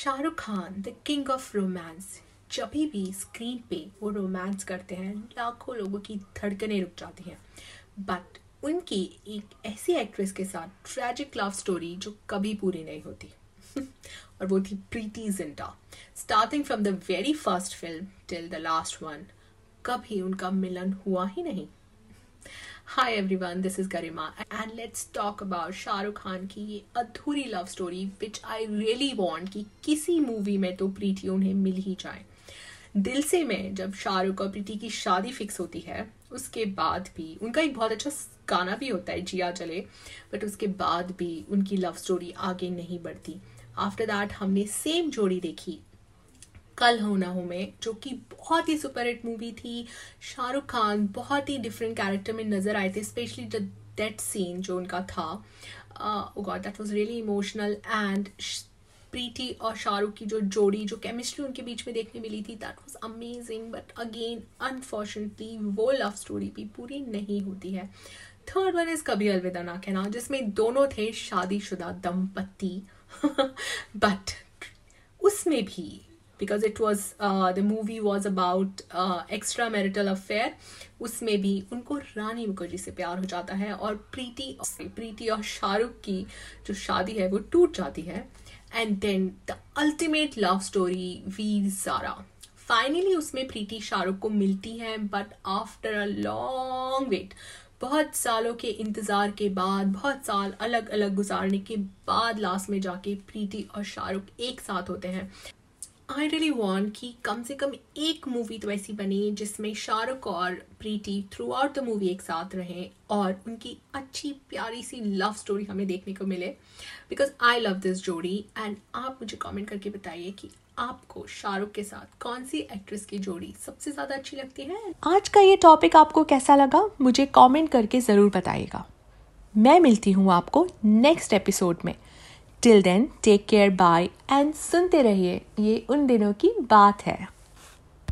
Shahrukh Khan the king of romance जब भी screen पे वो रोमांस करते हैं, लाखों लोगों की धड़कनें रुक जाती हैं। बट उनकी एक ऐसी एक्ट्रेस के साथ ट्रेजिक लव स्टोरी जो कभी पूरी नहीं होती। और वो थी Preity Zinta. Starting from the very first film till the last one कभी उनका मिलन हुआ ही नहीं। Hi everyone this is Garima and let's talk about Shahrukh Khan की ये अधूरी love story which I really want कि किसी मूवी में तो प्रीति उन्हें मिल ही जाए। दिल से में जब शाहरुख और प्रीति की शादी फिक्स होती है, उसके बाद भी, उनका एक बहुत अच्छा गाना भी होता है, जिया चले बट उसके बाद भी उनकी लव स्टोरी आगे नहीं बढ़ती। आफ्टर दैट हमने सेम जोड़ी देखी कल हो ना हो में, जो कि बहुत ही सुपर हिट मूवी थी। शाहरुख खान बहुत ही डिफरेंट कैरेक्टर में नज़र आए थे स्पेशली द डेट सीन जो उनका था। God that was really emotional and Preity और शाहरुख की जो जोड़ी, जो केमिस्ट्री उनके बीच में देखने मिली थी that was amazing but again unfortunately वो लव स्टोरी भी पूरी नहीं होती है। थर्ड वन इज़ कभी अलविदा ना कहना, जिसमें दोनों थे शादीशुदा दंपत्ति। बट उसमें भी because it was the movie was about extra marital affair उसमें भी उनको रानी मुखर्जी से प्यार हो जाता है और प्रीति प्रीति और शाहरुख की जो शादी है वो टूट जाती है। And then the ultimate love story Veer Zaara finally उसमें प्रीति शाहरुख को मिलती है but after a long wait बहुत सालों के इंतज़ार के बाद, बहुत साल अलग अलग गुजारने के बाद लास्ट में जाके प्रीति और शाहरुख एक साथ होते हैं। आई रियली वॉन्ट कि कम से कम एक मूवी तो ऐसी बनी जिसमें शाहरुख और Preity throughout the movie एक साथ रहें और उनकी अच्छी प्यारी सी लव स्टोरी हमें देखने को मिले। बिकॉज़ आई लव दिस जोड़ी एंड आप मुझे कमेंट करके बताइए कि आपको शाहरुख के साथ कौन सी एक्ट्रेस की जोड़ी सबसे ज़्यादा अच्छी लगती है? आज का ये टॉपिक आपको कैसा लगा, मुझे कॉमेंट करके ज़रूर बताइएगा। मैं मिलती हूँ आपको नेक्स्ट एपिसोड में। Till then take care bye and सुनते रहिए। ये उन दिनों की बात है।